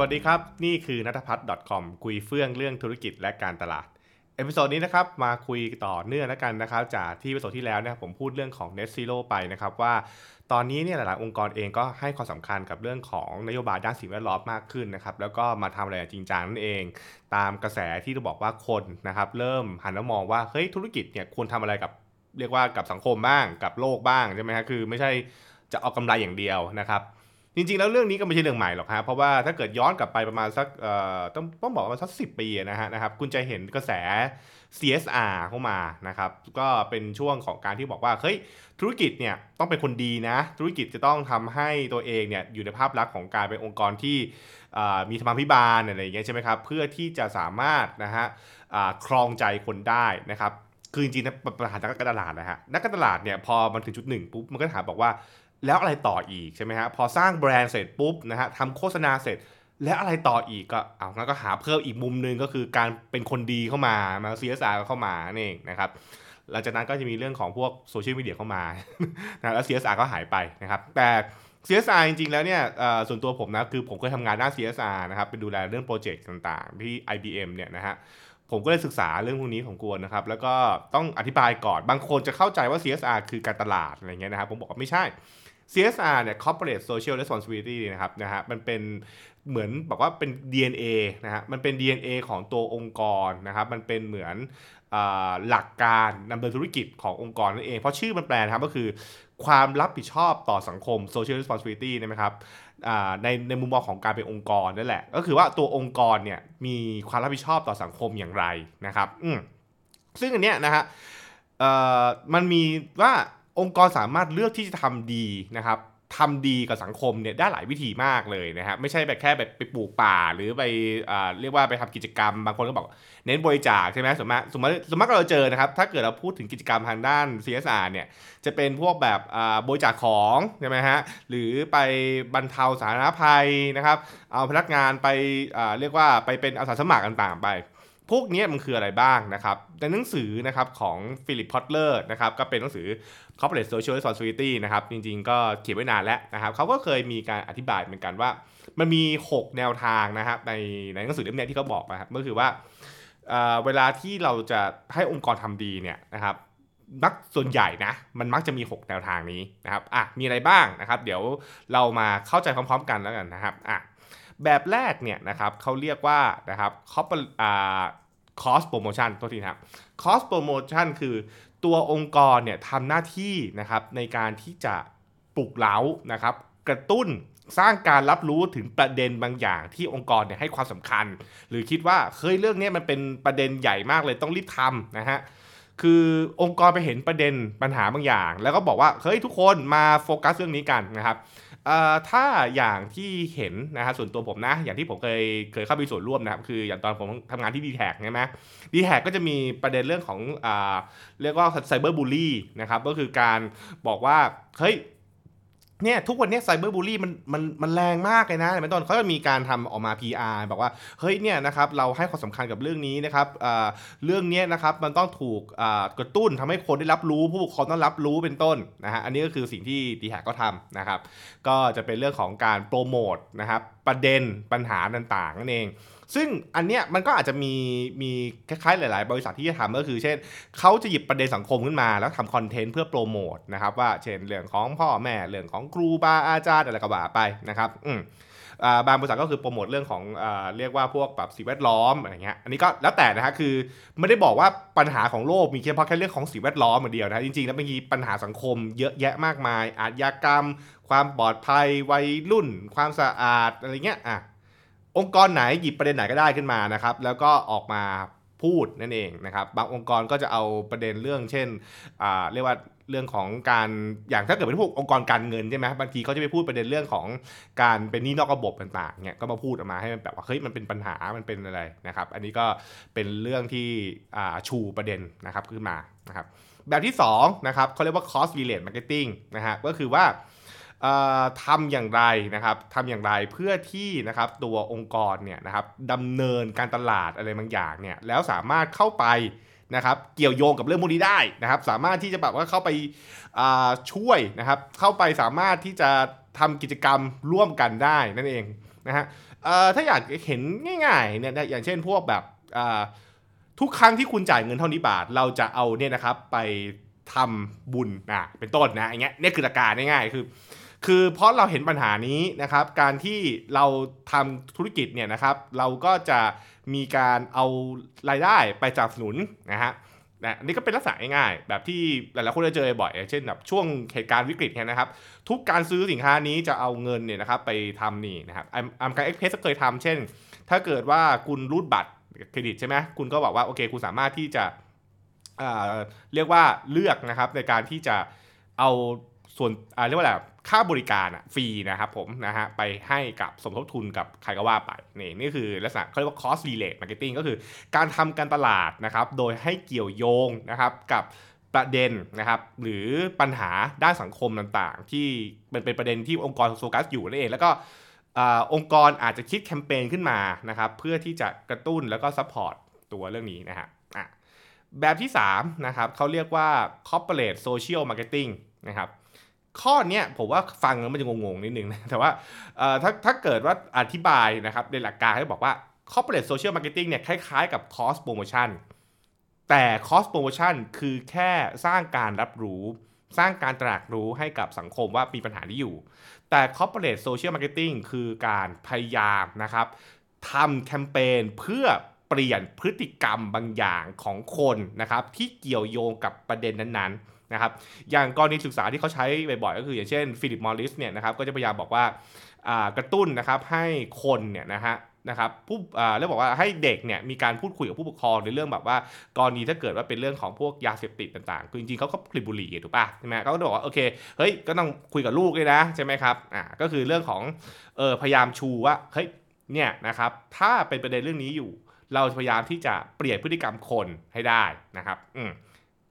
วัสดีครับ นี่คือนัทพัฒน์ .com คุยเฟื่องเรื่องธุรกิจและการตลาด episode นี้นะครับมาคุยต่อเนื่องแล้วกันนะครับ จากที่ episode ที่แล้วเนี่ยผมพูดเรื่องของ Net Zero ไปนะครับว่าตอนนี้เนี่ยหลายๆองค์กรเองก็ให้ความสำคัญกับเรื่องของนโยบายด้านสิ่งแวดล้อมมากขึ้นนะครับแล้วก็มาทำอะไรจริงจังนั่นเอง ตามกระแสที่เราบอกว่าคนนะครับเริ่มหันมามองว่าเฮ้ยธุรกิจเนี่ยควรทำอะไรกับเรียกว่ากับสังคมบ้างกับโลกบ้างใช่ไหมฮะคือไม่ใช่จะเอากำไรอย่างเดียวนะครับ จริงๆ แล้วเรื่องนี้ก็ไม่ใช่เรื่องใหม่หรอกฮะเพราะว่าถ้าเกิดย้อนกลับไปประมาณสักต้องต้องบอกว่าสักสิปีนะฮะนะครับคุณจะเห็นกระแส CSR เข้ามานะครับก็เป็นช่วงของการที่บอกว่าเฮ้ยธุรกิจเนี่ยต้องเป็นคนดีนะ ธุรกิจจะต้องทำให้ตัวเองเนี่ยอยู่ในภาพลักษณ์ของการเป็นองค์กรที่มีธรรมาภิบาลอะไรอย่างเงี้ยใช่ไหมครับเพื่อที่จะสามารถนะฮะครองใจคนได้นะครับคือจริงๆนะปัญหานักการตลาดนะฮะนักการตลาดเนี่ยพอมันถึงจุดหนึ่งปุ๊บมันก็ถามบอกว่า แล้วอะไรต่ออีกใช่ไหมฮะพอสร้างแบรนด์เสร็จปุ๊บนะฮะทำโฆษณาเสร็จ แล้วอะไรต่ออีกก็เอางั้นก็หาเพิ่มอีกมุมนึงก็คือการเป็นคนดีเข้ามามา CSR เข้ามานี่เองนะครับหลังจากนั้นก็จะมีเรื่องของพวกโซเชียลมีเดียเข้ามานะแล้ว CSR ก็หายไปนะครับแต่ CSR จริงๆ แล้วเนี่ยส่วนตัวผมนะคือผมเคยทำงานด้าน CSR นะครับเป็นดูแลเรื่องโปรเจกต์ต่างๆ ที่ IBM เนี่ยนะฮะผมก็เลยศึกษาเรื่องพวกนี้ของกวนนะครับ แล้วก็ต้องอธิบายก่อน บางคนจะเข้าใจว่า CSR คือการตลาดอะไรเงี้ยนะครับผมบอกว่าไม่ใช่ CSR เนี่ย Corporate Social Responsibility นะครับนะฮะมันเป็นเหมือนบอกว่าเป็น DNA นะฮะมันเป็น DNA ของตัวองค์กรนะครับมันเป็นเหมือนหลักการดำเนินธุรกิจขององค์กรนั่นเอง เพราะชื่อมันแปลนะครับก็คือความรับผิดชอบต่อสังคม social responsibility นะครับในในมุมมองของการเป็นองค์กรนั่นแหละ ก็คือว่าตัวองค์กรเนี่ยมีความรับผิดชอบต่อสังคมอย่างไรนะครับซึ่งอันเนี้ยนะฮะมันมีว่า องค์กรสามารถเลือกที่จะทำดีนะครับทำดีกับสังคมเนี่ยได้หลายวิธีมากเลยนะครับไม่ใช่แบบแค่แบบไปปลูกป่าหรือไปเรียกว่าไปทำกิจกรรม บางคนก็บอกเน้นบริจาคใช่ไหมสมมติสมมติสมมติเราเจอนะครับถ้าเกิดเราพูดถึงกิจกรรมทางด้าน CSR เนี่ยจะเป็นพวกแบบบริจาคของใช่ไหมฮะหรือไปบรรเทาสาธารณภัยนะครับเอาพนักงานไปเรียกว่าไปเป็นอาสาสมัครต่างๆไป พวกนี้มันคืออะไรบ้างนะครับในหนังสือนะครับของฟิลิปพอตเลอร์นะครับก็เป็นหนังสือ Corporate Social Responsibility นะครับจริงๆก็เขียนไว้นานแล้วนะครับเขาก็เคยมีการอธิบายเหมือนกันว่า มันมี 6 แนวทางนะครับในในหนังสือเล่มนี้ที่เขาบอกนะครับก็คือว่าเวลาที่เราจะให้องค์กรทำดีเนี่ยนะครับมักส่วนใหญ่นะมันมักจะมี 6 แนวทางนี้นะครับอะมีอะไรบ้างนะครับ เดี๋ยวเรามาเข้าใจพร้อม ๆ กันแล้วกันนะครับอะ แบบแรกเนี่ยนะครับเขาเรียกว่านะครับคอปอ่า cause promotion ตัวทีครับ cause promotion คือตัวองค์กรเนี่ยทำหน้าที่นะครับในการที่จะปลุกเร้านะครับ กระตุ้นสร้างการรับรู้ถึงประเด็นบางอย่างที่องค์กรเนี่ยให้ความสำคัญ หรือคิดว่าเฮ้ยเรื่องนี้มันเป็นประเด็นใหญ่มากเลยต้องรีบทำนะฮะคือองค์กรไปเห็นประเด็นปัญหาบางอย่าง แล้วก็บอกว่าเฮ้ยทุกคนมาโฟกัสเรื่องนี้กันนะครับ ถ้าอย่างที่เห็นนะครับส่วนตัวผมนะ อย่างที่ผมเคยเคยเข้าไปส่วนร่วมนะครับ คืออย่างตอนผมทำงานที่ดีแท็กใช่ไหมดีแท็ก็จะมีประเด็นเรื่องของอเรียกว่าไซเบอร์บูลลี่นะครับ ก็คือการบอกว่า เฮ้ย เนี่ยทุกวันนี้ไซเบอร์บูลลี่มันมันมันแรงมากเลยนะในตอนเขาจะมีการทำออกมา PR บอกว่าเฮ้ยเนี่ยนะครับเราให้ความสำคัญกับเรื่องนี้นะครับเรื่องนี้นะครับมันต้องถูกกระตุ้นทำให้คนได้รับรู้ผู้ปกครองต้องรับรู้เป็นต้นนะฮะอันนี้ก็คือสิ่งที่ดีแฮกก็ทำนะครับ ก็จะเป็นเรื่องของการโปรโมทนะครับประเด็นปัญหาต่างๆนั่นเอง ซึ่งอันเนี้ยมันก็อาจจะมีมีคล้ายๆหลาย ๆ บริษัทที่จะทำก็คือเช่นเขาจะหยิบประเด็นสังคมขึ้นมา แล้วทำคอนเทนต์เพื่อโปรโมทนะครับว่าเช่นเรื่องของพ่อแม่เรื่องของครูบาอาจารย์อะไรก็ว่าไปนะครับอืมบางบริษัทก็คือโปรโมทเรื่องของอเรียกว่าพวกแบบสิ่งแวดล้อมอะไรเงี้ย อันนี้ก็แล้วแต่นะฮะคือไม่ได้บอกว่าปัญหาของโลกมีแค่เพราะแค่เรื่องของสิ่งแวดล้อมอย่างเดียวนะจริงๆแล้วมีปัญหาสังคมเยอะแยะมากมาย อาชญากรรม ความปลอดภัยวัยรุ่น ความสะอาดอะไรเงี้ยอะ องค์กรไหนหยิบประเด็นไหนก็ได้ขึ้นมานะครับ แล้วก็ออกมาพูดนั่นเองนะครับ บางองค์กรก็จะเอาประเด็นเรื่อง เช่นเรียกว่าเรื่องของการอย่างถ้าเกิดเป็นพวกองค์กรการเงินใช่ไหมบางทีเขาจะไปพูดประเด็นเรื่องของการเป็นนี้นอกระบบต่างๆเนี่ยก็มาพูดออกมาให้มันแบบว่าเฮ้ยมันเป็นปัญหามันเป็นอะไรนะครับ อันนี้ก็เป็นเรื่องที่ชูประเด็นนะครับขึ้นมานะครับ แบบที่2นะครับเขาเรียกว่า cost relate marketing นะฮะก็คือว่า ทำอย่างไรนะครับทำอย่างไรเพื่อที่นะครับตัวองค์กรเนี่ยนะครับดำเนินการตลาดอะไรบางอย่างเนี่ยแล้วสามารถเข้าไปนะครับเกี่ยวโยงกับเรื่องมูลนี้ได้นะครับ สามารถที่จะแบบว่าเข้าไปช่วยนะครับเข้าไปสามารถที่จะทำกิจกรรมร่วมกันได้นั่นเองนะฮะถ้าอยากเห็นง่ายๆเนี่ยอย่างเช่นพวกแบบทุกครั้งที่คุณจ่ายเงินเท่านี้บาท เราจะเอาเนี่ยนะครับไปทำบุญนะเป็นต้นนะอย่างเงี้ยนี่คือหลักการง่ายๆคือ คือเพราะเราเห็นปัญหานี้นะครับ การที่เราทำธุรกิจเนี่ยนะครับ เราก็จะมีการเอารายได้ไปสนับสนุนนะฮะนะนี่ก็เป็นลักษณะง่ายๆแบบที่หลายๆคนจะเจอบ่อยเช่นแบบช่วงเหตุการณ์วิกฤตเนี่ยนะครับ ทุกการซื้อสินค้านี้จะเอาเงินเนี่ยนะครับไปทำนี่นะครับอัมการเอ็กเพสเคยทำเช่น ถ้าเกิดว่าคุณรูดบัตรเครดิตใช่ไหมคุณก็บอกว่าโอเค คุณสามารถที่จะเรียกว่าเลือกนะครับในการที่จะเอา ส่วนเรียกว่าอะไรค่าบริการฟรีนะครับผมนะฮะไปให้กับสมทบทุนกับใครก็ว่าไปนี่นี่คือลักษณะเขาเรียกว่า cause relate marketing ก็คือการทำการตลาดนะครับโดยให้เกี่ยวโยงนะครับกับประเด็นนะครับหรือปัญหาด้านสังคมต่างๆ ที่มันเป็นประเด็นที่องค์กรโฟกัสอยู่นั่นเองแล้วก็องค์กรอาจจะคิดแคมเปญขึ้นมานะครับเพื่อที่จะกระตุ้นแล้วก็ support ตัวเรื่องนี้นะฮะแบบที่3นะครับเขาเรียกว่า corporate social marketing นะครับ ข้อนี้ผมว่าฟังแล้วมันจะงงๆนิดนึงนะแต่ว่าถ้าถ้าเกิดว่าอธิบายนะครับในหลักการให้บอกว่า corporate social marketing เนี่ยคล้ายๆกับ cost promotion แต่ cost promotion คือแค่สร้างการรับรู้ สร้างการตระหนักรู้ให้กับสังคมว่ามีปัญหานี้อยู่ แต่ corporate social marketing คือการพยายามนะครับทำแคมเปญเพื่อเปลี่ยนพฤติกรรมบางอย่างของคนนะครับที่เกี่ยวโยงกับประเด็นนั้นๆ นะครับอย่างกรณีศึกษาที่เขาใช้บ่อยๆก็คืออย่างเช่นฟิลิปมอริสเนี่ยนะครับก็จะพยายามบอกว่ากระตุ้นนะครับให้คนเนี่ยนะฮะนะครับผู้เรียกบอกว่าให้เด็กเนี่ยมีการพูดคุยกับผู้ปกครองในเรื่องแบบว่ากรณีถ้าเกิดว่าเป็นเรื่องของพวกยาเสพติดต่างๆ คือจริงๆเขาก็ผลิตบุหรี่ถูกป่ะใช่ไหมเขาก็บอกว่าโอเคเฮ้ยก็ต้องคุยกับลูกเลยนะใช่ไหมครับอ่าก็คือเรื่องของเออพยายามชูว่าเฮ้ยเนี่ยนะครับถ้าเป็นประเด็นเรื่องนี้อยู่ เราพยายามที่จะเปลี่ยนพฤติกรรมคนให้ได้นะครับอืม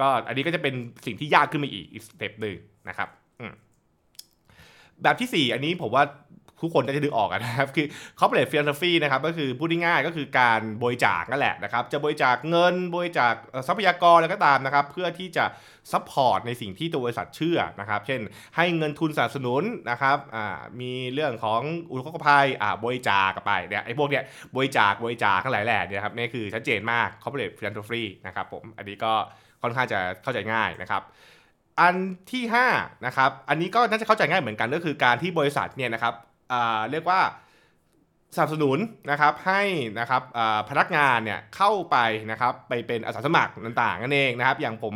ก็อันนี้ก็จะเป็นสิ่งที่ยากขึ้นมาอีกอีก step หนึ่งนะครับแบบที่ 4 อันนี้ผมว่าทุกคนจะนึกออกนะครับคือ corporate philanthropy นะครับก็คือพูดง่ายๆก็คือการบริจาคนั่นแหละนะครับจะบริจาคเงินบริจาคทรัพยากรอะไรก็ตามนะครับ เพื่อที่จะ support ในสิ่งที่ตัวบริษัทเชื่อนะครับ เช่น ให้เงินทุนสนับสนุนนะครับมีเรื่องของอุทกภัยบริจาคไปเนี่ยไอ้พวกเนี้ยบริจาคบริจาคทั้งหลายแหล่เนี่ยครับนี่คือชัดเจนมาก corporate philanthropy นะครับผมอันนี้ก็ ค่อนข้างจะเข้าใจง่ายนะครับอันที่5นะครับอันนี้ก็น่าจะเข้าใจง่ายเหมือนกันก็คือการที่บริษัทเนี่ยนะครับเรียกว่าสนับสนุนนะครับให้นะครับพนักงานเนี่ยเข้าไปนะครับไปเป็นอาสาสมัครต่างๆนั่นเองนะครับอย่างผม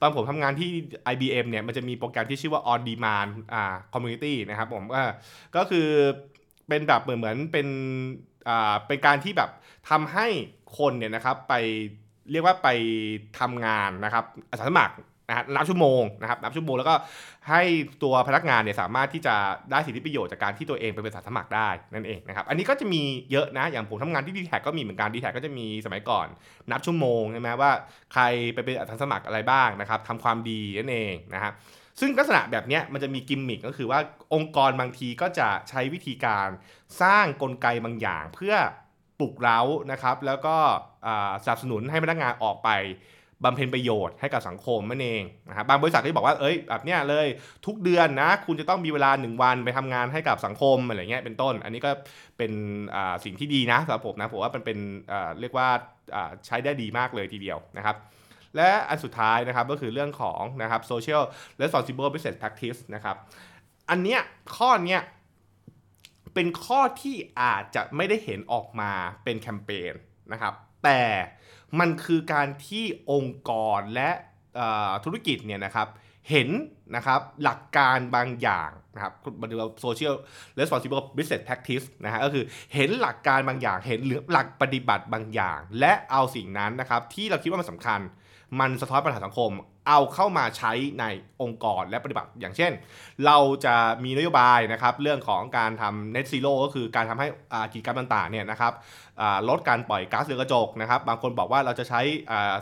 ตอนผมทำงานที่ IBM เนี่ยมันจะมีโปรแกรมที่ชื่อว่า on demand อ่า community นะครับผมก็ก็คือเป็นแบบเหมือนเหมือนเป็นอ่าเป็นการที่แบบทำให้คนเนี่ยนะครับไป เรียกว่าไปทำงานนะครับอาสาสมัครนะนับชั่วโมงนะครับนับชั่วโมงแล้วก็ให้ตัวพนักงานเนี่ยสามารถที่จะได้สิทธิประโยชน์จากการที่ตัวเองเป็นบริษัทสมัครได้นั่นเองนะครับอันนี้ก็จะมีเยอะนะอย่างผมทำงานที่ดีแท็ก็มีเหมือนกันดีแท็ก็จะมีสมัยก่อนนับชั่วโมงใช่ไหมว่าใครไปเป็นอาสาสมัครอะไรบ้างนะครับทำความดีนั่นเองนะครับซึ่งลักษณะแบบนี้มันจะมีกิมมิคก็คือว่าองค์กรบางทีก็จะใช้วิธีการสร้างกลไกบางอย่าง เพื่อ ปลุกเร้านะครับ แล้วก็สนับสนุนให้พนักงานออกไปบำเพ็ญประโยชน์ให้กับสังคมนั่นเองนะครับบางบริษัทก็บอกว่าเอ้ยแบบเนี้ยเลยทุกเดือนนะ คุณจะต้องมีเวลา 1 วันไปทำงานให้กับสังคมอะไรเงี้ยเป็นต้น อันนี้ก็เป็นสิ่งที่ดีนะสำหรับผมนะผมว่ามันเป็นเรียกว่าใช้ได้ดีมากเลยทีเดียวนะครับ และอันสุดท้ายนะครับก็คือเรื่องของนะครับ social responsible business practice นะครับ อันเนี้ยข้อเนี้ย เป็นข้อที่อาจจะไม่ได้เห็นออกมาเป็นแคมเปญนะครับ แต่มันคือการที่องค์กรและธุรกิจเนี่ยนะครับเห็นนะครับหลักการบางอย่างนะครับมาดู social responsible business practice นะฮะก็คือเห็นหลักการบางอย่างเห็นหลักปฏิบัติบางอย่าง และเอาสิ่งนั้นนะครับที่เราคิดว่ามันสำคัญ มันสะท้อนปัญหาสังคม เอาเข้ามาใช้ในองค์กรและปฏิบัติ อย่างเช่น เราจะมีนโยบายนะครับเรื่องของการทำ net zero ก็คือการทำให้กิจกรรมต่างๆเนี่ยนะครับลดการปล่อยก๊าซเรือนกระจกนะครับ บางคนบอกว่าเราจะใช้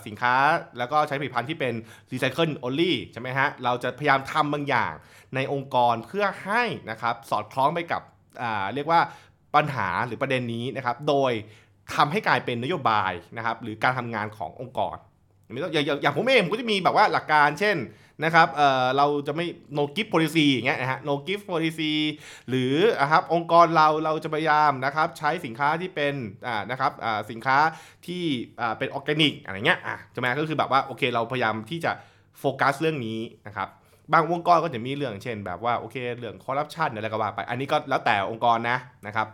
สินค้าแล้วก็ใช้ผลิตภัณฑ์ที่เป็น recycle only ใช่ไหมฮะ เราจะพยายามทำบางอย่างในองค์กรเพื่อให้นะครับสอดคล้องไปกับเรียกว่าปัญหาหรือประเด็นนี้นะครับ โดยทำให้กลายเป็นนโยบายนะครับหรือการทำงานขององค์กร อย่างอย่างอย่างผมเองผมก็จะมีแบบว่าหลักการเช่นนะครับเออเราจะไม่ no gift policy อย่างเงี้ยนะฮะ no gift policy หรือนะครับองค์กรเราเราจะพยายามนะครับใช้สินค้าที่เป็นอ่านะครับอ่าสินค้าที่อ่าเป็นออร์แกนิกอะไรเงี้ยอะใช่ไหมก็คือแบบว่าโอเคเราพยายามที่จะโฟกัสเรื่องนี้นะครับบางองค์กรก็จะมีเรื่องเช่น แบบว่าโอเคเรื่องคอร์รัปชันอะไรก็ว่าไป อันนี้ก็แล้วแต่องค์กรนะนะครับ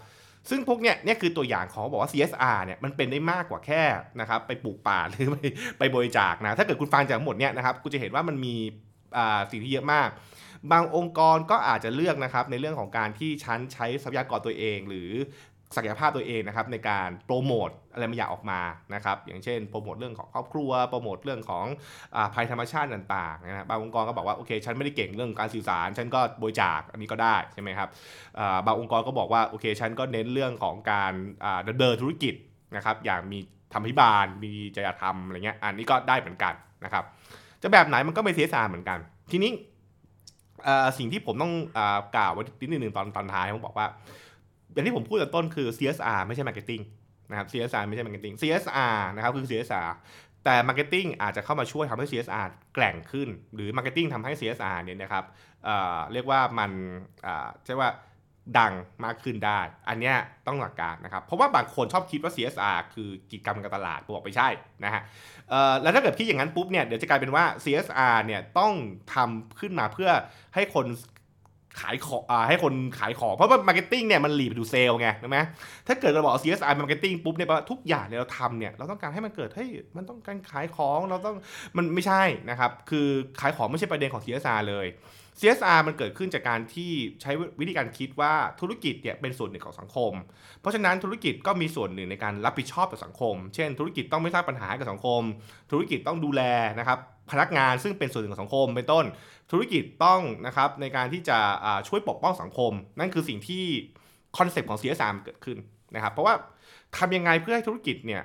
ซึ่งพวกเนี้ยเนี่ยคือตัวอย่างของบอกว่า CSR เนี่ยมันเป็นได้มากกว่าแค่นะครับไปปลูกป่าหรือไปไปบริจาคนะถ้าเกิดคุณฟังจากหมดเนี่ยนะครับคุณจะเห็นว่ามันมีอ่าสิ่งที่เยอะมาก บางองค์กรก็อาจจะเลือกนะครับในเรื่องของการที่ชั้นใช้ทรัพยากรตัวเอง หรือ ศักยภาพตัวเองนะครับในการโปรโมทอะไรบางอย่างออกมานะครับอย่างเช่นโปรโมทเรื่องของครอบครัวโปรโมทเรื่องของอภัยธรรมชาติต่างๆนะครับบางองค์กรก็บอกว่าโอเคฉันไม่ได้เก่งเรื่องการสื่อสาร ฉันก็บริจาคอันนี้ก็ได้ใช่ไหมครับบางองค์กรก็บอกว่าโอเคฉันก็เน้นเรื่องของการอ่าดำเนินธุรกิจนะครับอย่างมีธรรมพิบาลมีจริยธรรมอะไรเงี้ยอันนี้ก็ได้เหมือนกันนะครับจะแบบไหนมันก็ไม่เสียสารเหมือนกัน ทีนี้สิ่งที่ผมต้องอกล่าวไว้นิดนึงตอนตอนท้ายผมบอกว่า อย่างที่ผมพูดตอนต้นคือ CSR ไม่ใช่ Marketing นะครับ CSR ไม่ใช่ Marketing CSR นะครับคือ CSR แต่ Marketing อาจจะเข้ามาช่วยทำให้ CSR แกร่งขึ้น หรือ Marketing ทำให้ CSR เนี่ยนะครับเเรียกว่ามันใช่ว่าดังมากขึ้นได้ อันเนี้ยต้องหลักการนะครับ เพราะว่าบางคนชอบคิดว่า CSR คือกิจกรรมการตลาดบอกไม่ใช่นะฮะแล้วถ้าเกิดคิดอย่างนั้นปุ๊บเนี่ยเดี๋ยวจะกลายเป็นว่า CSR เนี่ยต้องทำขึ้นมาเพื่อให้คน ขายของอ่าให้คนขายของ เพราะว่า marketing เนี่ยมัน lead ไปสูเซลล์ไงถูกไหมถ้าเกิดเราบอก CSR marketing ปุ๊บเนี่ยแปลว่าทุกอย่างเนี่ยเราทำเนี่ยเราต้องการให้มันเกิดเฮ้ยมันต้องการขายของเราต้องมันไม่ใช่นะครับคือขายของไม่ใช่ประเด็นของ CSR เลย CSR มันเกิดขึ้นจากการที่ใช้วิธีการคิดว่าธุรกิจเนี่ยเป็นส่วนหนึ่งของสังคม เพราะฉะนั้นธุรกิจก็มีส่วนหนึ่งในการรับผิดชอบต่อสังคม เช่น ธุรกิจต้องไม่สร้างปัญหาให้กับสังคม ธุรกิจต้องดูแลนะครับพนักงานซึ่งเป็นส่วนหนึ่งของสังคมเป็นต้น ธุรกิจต้องนะครับในการที่จะช่วยปกป้องสังคม นั่นคือสิ่งที่ concept ของ CSR เกิดขึ้นนะครับเพราะว่าทำยังไงเพื่อให้ธุรกิจเนี่ย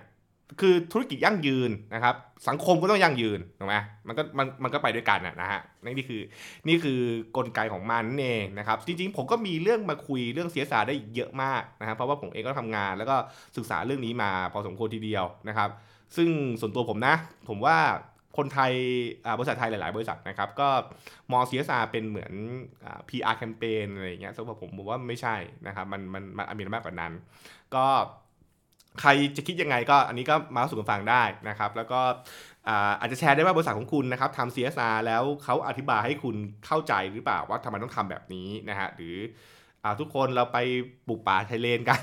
คือธุรกิจยั่งยืนนะครับ สังคมก็ต้องยั่งยืนถูกไหมมันก็มันมันก็ไปด้วยกันนะนะฮะนี่คือนี่คือกลไกของมันนั่นเองนะครับ จริงๆ ผมก็มีเรื่องมาคุยเรื่อง CSR ได้เยอะมากนะครับเพราะว่าผมเองก็ทำงาน แล้วก็ศึกษาเรื่องนี้มาพอสมควรทีเดียวนะครับ ซึ่งส่วนตัวผมนะ ผมว่าคนไทยบริษัทไทยหลาย ๆ บริษัทนะครับ ก็มอง CSR เป็นเหมือนอ่า PR แคมเปญอะไรอย่างเงี้ยสำหรับผมผมว่าไม่ใช่นะครับมันมันมันมีมากกว่านั้น ก็ ใครจะคิดยังไงก็อันนี้ก็มาสู่กันฟังได้นะครับ แล้วก็อาจจะแชร์ได้ว่าบริษัทของคุณนะครับทำ CSR แล้วเขาอธิบายให้คุณเข้าใจหรือเปล่าว่าทำไมต้องทำแบบนี้นะฮะหรืออทุกคนเราไปปลูกป่าไทยเลนกัน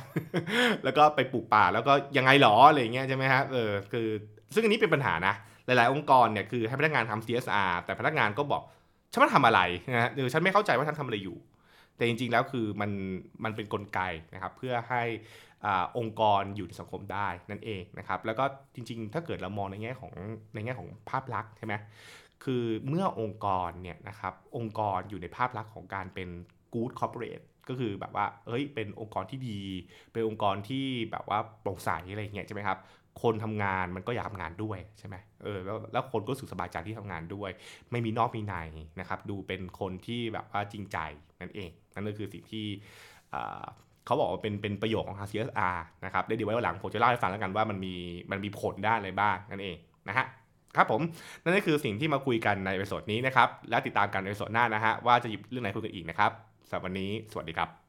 แล้วก็ไปปลูกป่าแล้วก็ยังไงหรออะไรเงี้ยใช่ไหมฮะเออคือซึ่งอันนี้เป็นปัญหานะ หลาย ๆ องค์กรเนี่ยคือให้พนักงานทำ CSR แต่พนักงานก็บอกฉันมาทำอะไรนะฮะหรือฉันไม่เข้าใจว่าฉันทำอะไรอยู่ แต่จริง ๆ แล้วคือมันมันเป็นนกลไกนะครับเพื่อให้ อองค์กรอยู่ในสังคมได้นั่นเองนะครับแล้วก็จริงๆ ถ้าเกิดเรามองในแง่ของในแง่ของภาพลักษณ์ใช่ไหมคือเมื่อองค์กรเนี่ยนะครับองค์กรอยู่ในภาพลักษณ์ของการเป็น good corporate ก็คือแบบว่าเอ้ยเป็นองค์กรที่ดี เป็นองค์กรที่แบบว่าโปร่งใสอะไรอย่างเงี้ยใช่ไหมครับคนทำงานมันก็อยากทำงานด้วยใช่ไหมเออแล้วแล้วคนก็รู้สึกสบายใจที่ทำงานด้วย ไม่มีนอกมีในนะครับ ดูเป็นคนที่แบบว่าจริงใจนั่นเอง นั่นก็คือสิ่งที่ เขาบอกว่าเป็นเป็นประโยชน์ของ CSR นะครับได้เดี๋ยวไว้วันหลังผมจะเล่าให้ฟังแล้วกันว่ามันมีมันมีผลด้านอะไรบ้างนั่นเองนะฮะครับผมนั่นก็คือสิ่งที่มาคุยกันใน episode นี้นะครับ และติดตามกันใน episode หน้านะฮะว่าจะหยิบเรื่องไหนคุยกันอีกนะครับสำหรับวันนี้สวัสดีครับ